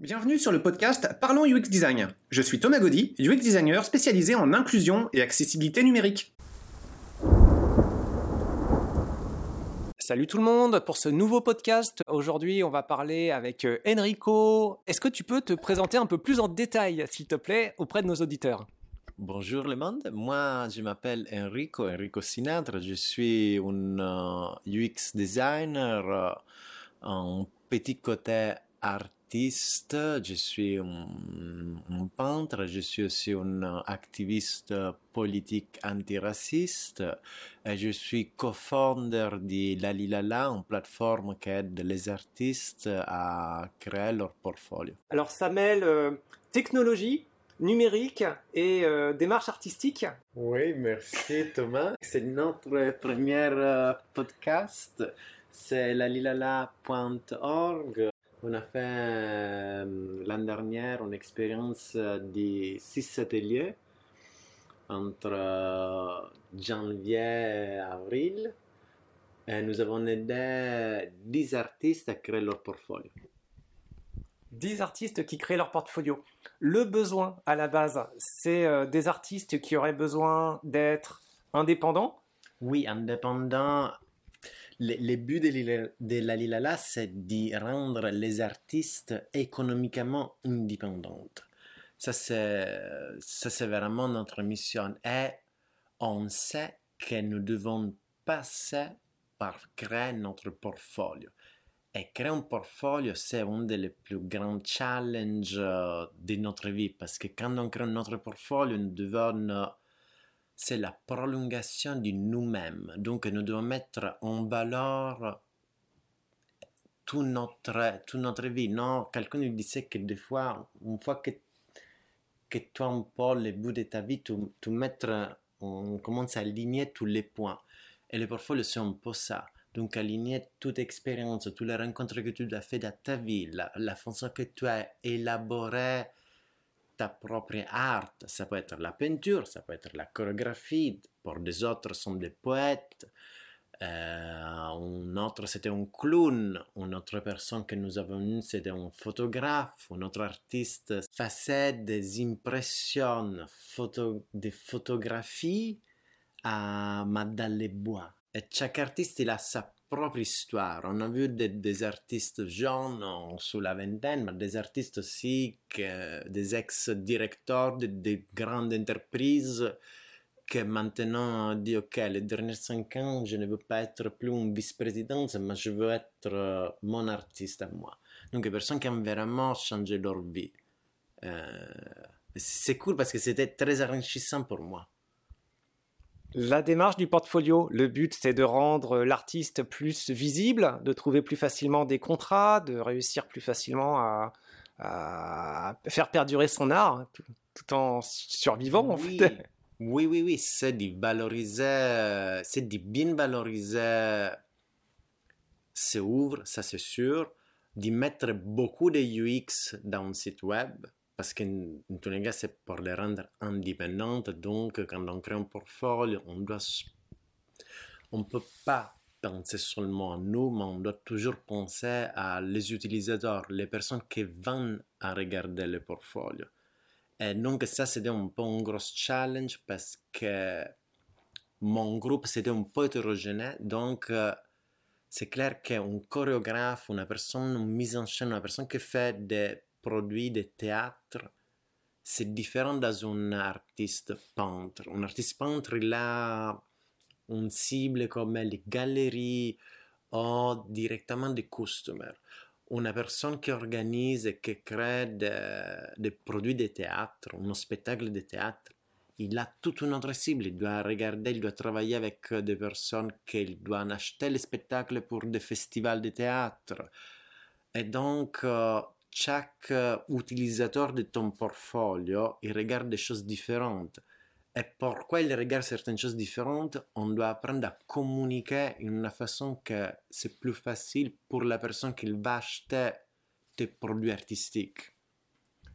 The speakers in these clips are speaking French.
Bienvenue sur le podcast Parlons UX Design. Je suis Thomas Gaudy, UX designer spécialisé en inclusion et accessibilité numérique. Salut tout le monde pour ce nouveau podcast. Aujourd'hui, on va parler avec euh, Enrico. Est-ce que tu peux te présenter un peu plus en détail, s'il te plaît, auprès de nos auditeurs? Bonjour le monde, moi je m'appelle Enrico, Enrico Sinatra, je suis un UX designer euh, en petit côté artistique je suis un, peintre, je suis aussi un activiste politique antiraciste et je suis co-founder de Lalilala, une plateforme qui aide les artistes à créer leur portfolio. Alors ça mêle euh, technologie, numérique et euh, démarche artistique. Oui, merci Thomas. C'est notre premier euh, podcast. C'est lalilala.org. On a fait euh, l'année dernière une expérience de six ateliers entre euh, janvier et avril. Et nous avons aidé 10 artistes à créer leur portfolio. 10 artistes qui créent leur portfolio. Le besoin à la base, c'est euh, des artistes qui auraient besoin d'être indépendants Oui, indépendants le, but de, la Lilala, c'est de rendre les artistes économiquement indépendants. Ça, c'est vraiment notre mission. Et on sait que nous devons passer par créer notre portfolio. Et créer un portfolio, c'est un des plus grands challenges de notre vie parce que quand on crée notre portfolio, nous devons c'est la prolongation de nous-mêmes. Donc nous devons mettre en valeur toute notre, notre vie. Non, quelqu'un nous disait que des fois, une fois que, que tu as un peu le bout de ta vie, tu, tu mettre, on commence à aligner tous les points. Et le portfolio, c'est un peu ça. Donc, aligner toute expérience, toutes les rencontres que tu as fait dans ta vie, la, la façon que tu as élaboré propre art. Ça peut être la peinture, ça peut être la chorégraphie. Pour des autres, sont des poètes. Euh, un autre, c'était un clown. Une autre personne que nous avons eue, c'était un photographe. Un autre artiste faisait des impressions, photo, des photographies à Madame Bois. Et chaque artiste, il a sa propre histoire. On a vu des, artistes jeunes sous la vingtaine, mais des artistes aussi, que, des ex-directeurs de, grandes entreprises qui maintenant disent Ok, les derniers cinq ans, je ne veux pas être plus une vice-présidence, mais je veux être euh, mon artiste à moi. Donc, des personnes qui ont vraiment changé leur vie. Euh, c'est cool parce que c'était très enrichissant pour moi. La démarche du portfolio, le but c'est de rendre l'artiste plus visible, de trouver plus facilement des contrats, de réussir plus facilement à, faire perdurer son art tout, en survivant en oui. fait. Oui, oui, oui, c'est de valoriser, c'est de bien valoriser ses œuvres, ça c'est sûr, d'y mettre beaucoup de UX dans un site web, parce les cas, c'est pour les rendre indépendantes. Donc, quand on crée un portfolio, on doit, on peut pas penser seulement à nous, mais on doit toujours penser à les utilisateurs, les personnes qui vont regarder le portfolio. Et donc, ça, c'était un peu un gros challenge parce que mon groupe, c'était un peu hétérogène. Donc, euh, c'est clair qu'un chorégraphe, une personne, une mise en scène, une personne qui fait des produit de théâtre, c'est différent d'un artiste peintre. Un artiste peintre, il a une cible comme les galeries ou directement des customers. Une personne qui organise et qui crée des, produits de théâtre, un spectacle de théâtre, il a toute une autre cible. Il doit regarder, il doit travailler avec des personnes qui doivent acheter les spectacles pour des festivals de théâtre. Et donc, euh, chaque euh, utilisateur de ton portfolio, il regarde des choses différentes. Et pourquoi il regarde certaines choses différentes, on doit apprendre à communiquer d'une façon que c'est plus facile pour la personne qui va acheter tes produits artistiques.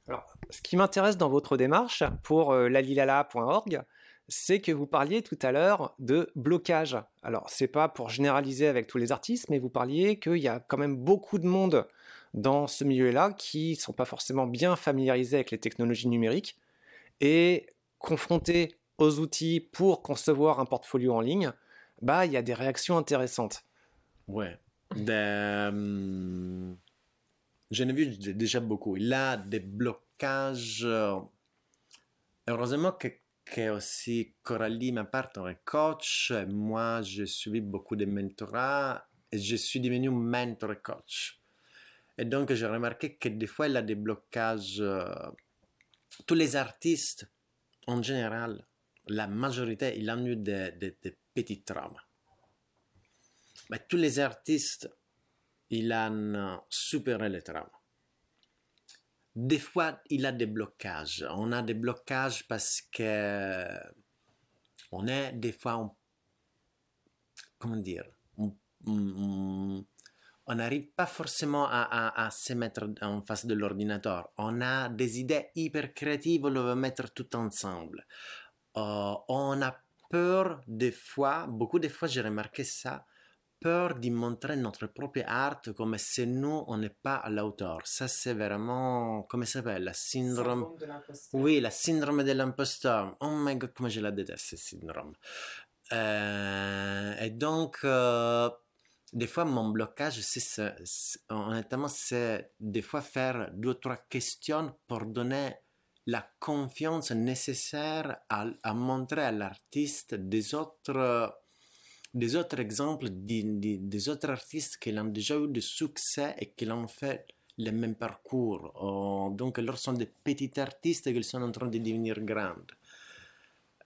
Alors, ce qui m'intéresse dans votre démarche pour euh, lalilala.org, c'est que vous parliez tout à l'heure de blocage. Alors, c'est pas pour généraliser avec tous les artistes, mais vous parliez qu'il y a quand même beaucoup de monde dans ce milieu-là qui ne sont pas forcément bien familiarisés avec les technologies numériques et confrontés aux outils pour concevoir un portfolio en ligne, bah il y a des réactions intéressantes. Ouais. De... J'en ai vu déjà beaucoup. Il a des blocages. Heureusement que, que aussi Coralie, ma partenaire, est coach. Moi, j'ai suivi beaucoup de mentorats et je suis devenu mentor coach. Et donc, j'ai remarqué que des fois, il a des blocages. Tous les artistes, en général, la majorité, ils ont eu des, des, petits traumas. Mais tous les artistes, ils ont superé les traumas. Des fois, il a des blocages. On a des blocages parce que on est des fois, comment dire, n'arrive pas forcément à, à, à, se mettre en face de l'ordinateur. On a des idées hyper créatives, on veut mettre tout ensemble. Euh, on a peur des fois, beaucoup de fois j'ai remarqué ça, peur de montrer notre propre art comme si nous, on n'est pas à la hauteur. Ça, c'est vraiment, comment ça s'appelle? La syndrome... Oui, la syndrome de l'imposteur. Oh my god, comment je la déteste, ce syndrome. Euh, et donc, euh, des fois, mon blocage, honnêtement, c'est des fois faire deux trois questions pour donner la confiance nécessaire à, montrer à l'artiste des autres des autres exemples des, autres artistes qui ont déjà eu du succès et qui ont fait le même parcours. Oh, donc, leurs sont des petits artistes qui sont en train de devenir grands.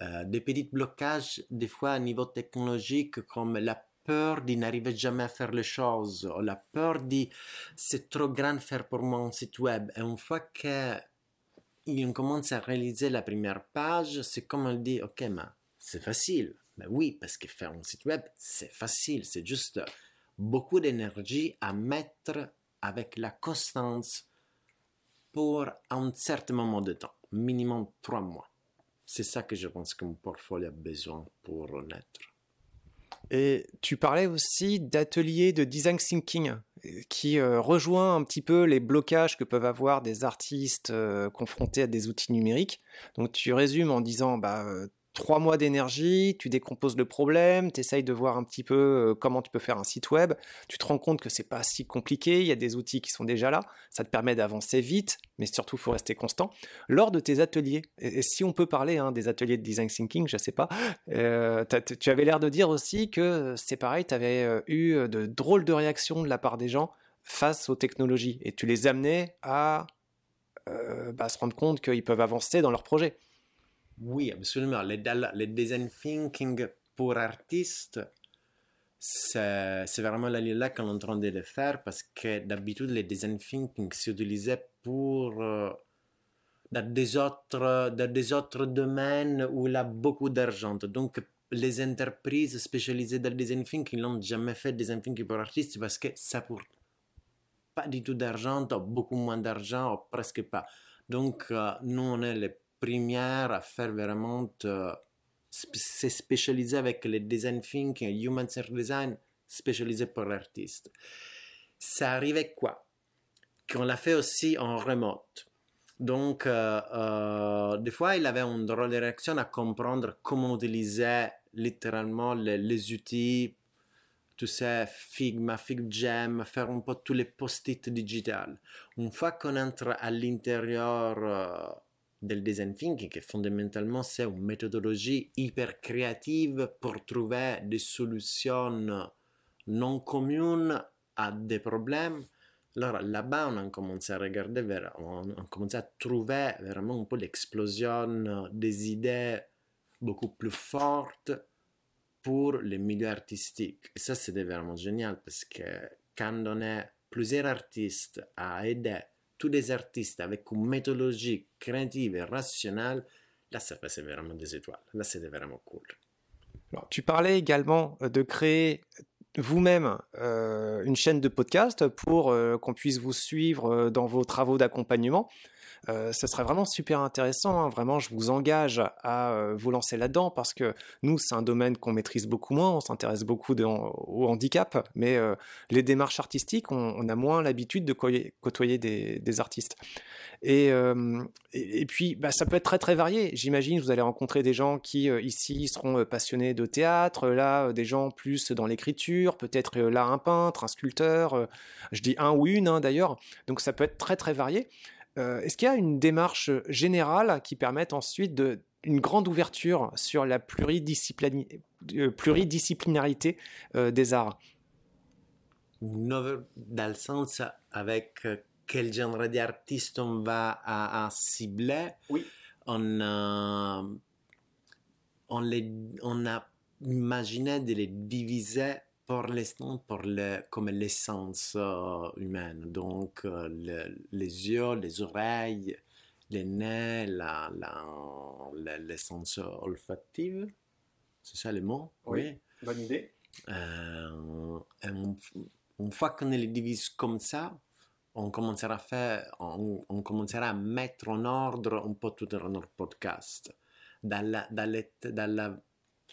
Euh, des petits blocages, des fois à niveau technologique, comme la peur de n'arriver jamais à faire les choses, ou la peur de c'est trop grand faire pour mon site web. Et une fois qu'on commence à réaliser la première page, c'est comme on dit, ok, mais c'est facile mais oui, parce que faire un site web, c'est facile, c'est juste beaucoup d'énergie à mettre avec la constance pour un certain moment de temps, minimum trois mois. C'est ça que je pense que mon portfolio a besoin pour naître. Et tu parlais aussi d'ateliers de design thinking qui euh, rejoint un petit peu les blocages que peuvent avoir des artistes euh, confrontés à des outils numériques. Donc tu résumes en disant bah euh, trois mois d'énergie, tu décomposes le problème, tu essayes de voir un petit peu euh, comment tu peux faire un site web, tu te rends compte que c'est pas si compliqué, il y a des outils qui sont déjà là, ça te permet d'avancer vite, mais surtout il faut rester constant. Lors de tes ateliers, et, si on peut parler hein, des ateliers de design thinking, je sais pas, euh, tu avais l'air de dire aussi que c'est pareil, tu avais euh, eu de drôles de réactions de la part des gens face aux technologies, et tu les amenais à bah, se rendre compte qu'ils peuvent avancer dans leur projet. Oui, absolument. Le, design thinking pour artistes, c'est vraiment là qu'on est en train de le faire parce que d'habitude, le design thinking s'utilisait pour euh, dans, des autres, dans des autres domaines où il y a beaucoup d'argent. Donc, les entreprises spécialisées dans le design thinking n'ont jamais fait design thinking pour artistes parce que ça pour pas du tout d'argent, beaucoup moins d'argent, ou presque pas. Donc, euh, nous, on est les première à faire vraiment euh, se spécialiser avec le design thinking, human centered design, spécialisé pour l'artiste. Ça arrivait quoi? Qu'on l'a fait aussi en remote. Donc, euh, euh, des fois, il avait une drôle de réaction à comprendre comment utiliser littéralement les, les outils, tu sais, Figma, FigJam, faire un peu tous les post-it digitales. Une fois qu'on entre à l'intérieur del design thinking, che fondamentalement c'est une méthodologie hyper créative pour trouver des solutions non communes à des problèmes. Alors là-bas, on a commencé à regarder, on a commencé à trouver vraiment un peu l'explosion des idées beaucoup plus fortes pour le milieu artistique. Et ça, c'était vraiment génial parce que quand on est plusieurs artistes à aider tous les artistes avec une méthodologie créative et rationnelle, là, ça passait vraiment des étoiles. Là, c'était vraiment cool. Tu parlais également euh, de créer vous-même une chaîne de podcast pour qu'on puisse vous suivre dans vos travaux d'accompagnement. Euh, ce serait vraiment super intéressant. Hein. Vraiment, je vous engage à euh, vous lancer là-dedans parce que nous, c'est un domaine qu'on maîtrise beaucoup moins. On s'intéresse beaucoup au handicap, mais euh, les démarches artistiques, on, a moins l'habitude de côtoyer des, artistes. Et, et, puis, bah, ça peut être très très varié. J'imagine, vous allez rencontrer des gens qui ici seront passionnés de théâtre, là des gens plus dans l'écriture, peut-être là un peintre, un sculpteur. je dis un ou une hein, d'ailleurs. Donc ça peut être très très varié. Euh, est-ce qu'il y a une démarche générale qui permette ensuite de, une grande ouverture sur la euh, pluridisciplinarité euh, des arts? Dans le sens avec quel genre d'artiste on va à, cibler. Oui. On, on, les, on a imaginé de les diviser pour l'instant pour le, comme l'essence euh, humaine. Donc, euh, les yeux, les oreilles, les nez, la, la, l'essence olfactive. C'est ça le mot? Oui, bonne idée. Euh, une fois qu'on les divise comme ça, on commencera à faire, on, on, commencera à mettre en ordre un peu tout notre podcast. Dans la, dans, dans la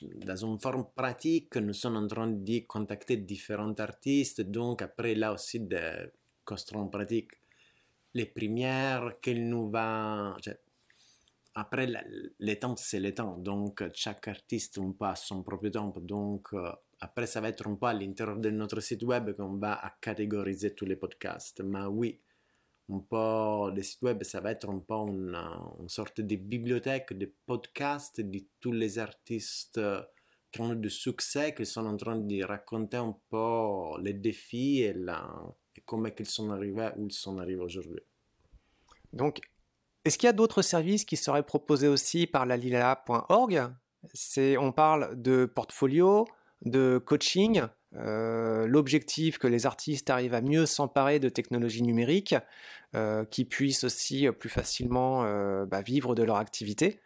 dans une forme pratique, nous sommes en train de contacter différents artistes, donc après là aussi de construire en pratique les premières qu'elle nous va... après, le temps, c'est le temps, donc chaque artiste on passe son propre temps, donc euh, après ça va être un peu à l'intérieur de notre site web qu'on va catégoriser tous les podcasts, mais oui, peu, le site web, ça va être un peu une, sorte de bibliothèque de podcasts de tous les artistes qui ont du succès, qui sont en train de raconter un peu les défis et, la, comment ils sont arrivés où ils sont arrivés aujourd'hui. Donc, est-ce qu'il y a d'autres services qui seraient proposés aussi par la lila.org On parle de portfolio, de coaching, euh, l'objectif que les artistes arrivent à mieux s'emparer de technologies numériques, euh, qui puissent aussi plus facilement euh, bah, vivre de leur activité.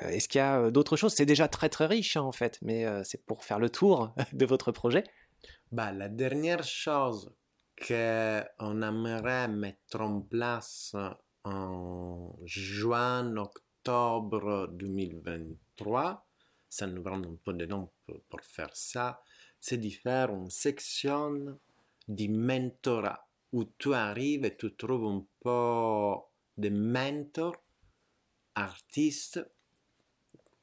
Est-ce qu'il y a d'autres choses? C'est déjà très très riche hein, en fait, mais c'est pour faire le tour de votre projet. Bah, la dernière chose qu'on aimerait mettre en place en juin, octobre 2023, ça nous prend un peu de temps pour faire ça, c'est de faire une section de mentorat où tu arrives et tu trouves un peu de mentors, artistes,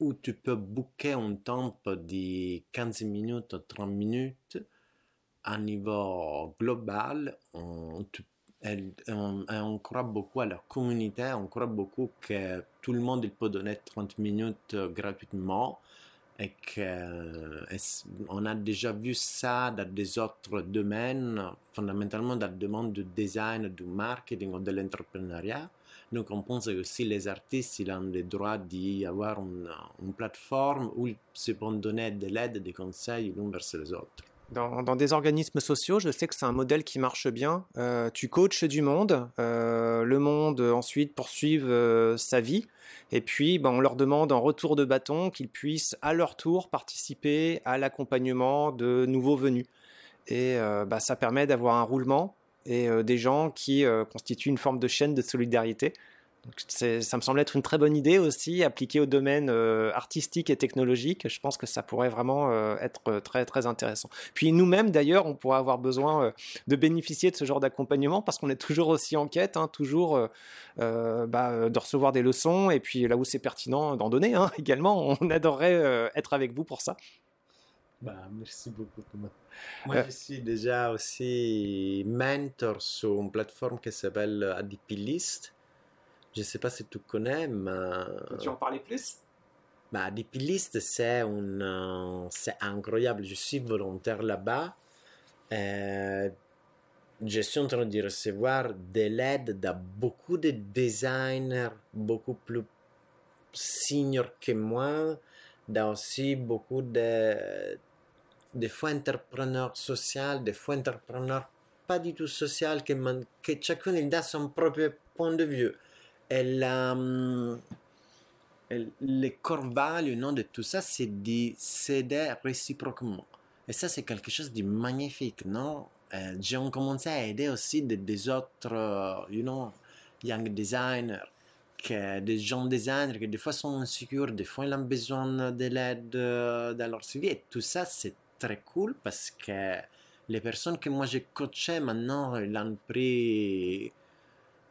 où tu peux booker un temps de 15 minutes, 30 minutes à niveau global. On, on, croit beaucoup à la communauté, on croit beaucoup que tout le monde il peut donner 30 minutes gratuitement et qu'on a déjà vu ça dans des autres domaines, fondamentalement dans le domaine du design, du marketing ou de l'entrepreneuriat. Donc on pense que aussi les artistes ont le droit d'y avoir une, une, plateforme où ils se peuvent donner de l'aide, des conseils l'un vers les autres. Dans, des organismes sociaux, je sais que c'est un modèle qui marche bien. Euh, tu coaches du monde, euh, le monde ensuite poursuit euh, sa vie. Et puis, ben, on leur demande en retour de bâton qu'ils puissent à leur tour participer à l'accompagnement de nouveaux venus. Et ben, ça permet d'avoir un roulement et des gens qui constituent une forme de chaîne de solidarité. Ça me semble être une très bonne idée aussi, appliquée au domaine artistique et technologique. Je pense que ça pourrait vraiment être très très intéressant. Puis nous-mêmes d'ailleurs, on pourrait avoir besoin de bénéficier de ce genre d'accompagnement parce qu'on est toujours aussi en quête, hein, toujours euh, bah, de recevoir des leçons et puis là où c'est pertinent d'en donner hein, également. On adorerait euh, être avec vous pour ça. Bah, merci beaucoup Thomas. Moi, je suis déjà aussi mentor sur une plateforme qui s'appelle Adipilist. Je ne sais pas si tu connais, mais... Tu en parler plus? bah, Adipilist, c'est c'est incroyable. Je suis volontaire là-bas. Euh, je suis en train de recevoir de l'aide de beaucoup de designers beaucoup plus seniors que moi, dans aussi beaucoup de, de fois entrepreneurs sociaux, des fois entrepreneurs pas du tout sociaux, que, que chacun il a son propre point de vue. Et la, le core value non, de tout ça, c'est de s'aider réciproquement. Et ça, c'est quelque chose de magnifique, non? Euh, J'ai commencé à aider aussi des, des autres, euh, you know, young designers, que, des jeunes designers qui des fois sont insécures, des fois ils ont besoin de l'aide euh, dans leur suivi. Et tout ça, c'est très cool parce que les personnes que moi j'ai coachées maintenant, ils ont pris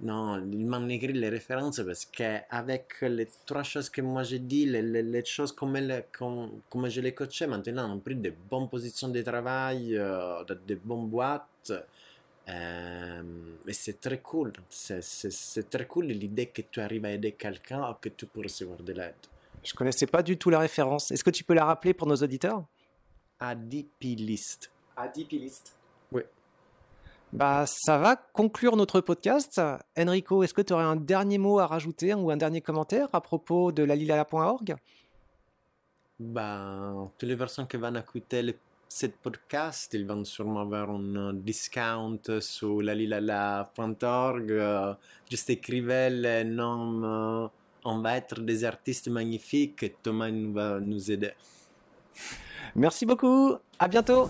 non, il m'a écrit les références parce qu'avec les trois choses que moi j'ai dit, les, les, les, choses comme, elles, comme, comme je les coachais, maintenant on a pris de bonnes positions de travail, euh, de, de bonnes boîtes. Euh, et c'est très cool. C'est très cool l'idée que tu arrives à aider quelqu'un ou que tu peux recevoir de l'aide. Je connaissais pas du tout la référence. Est-ce que tu peux la rappeler pour nos auditeurs? ADP List. ADP List. Bah, ça va conclure notre podcast. Enrico, est-ce que tu aurais un dernier mot à rajouter ou un dernier commentaire à propos de lalilala.org bah, toutes les personnes qui vont écouter le, ce podcast, ils vont sûrement avoir un discount sur lalilala.org. Juste écrivez le nom. On va être des artistes magnifiques et Thomas va nous aider. Merci beaucoup. À bientôt.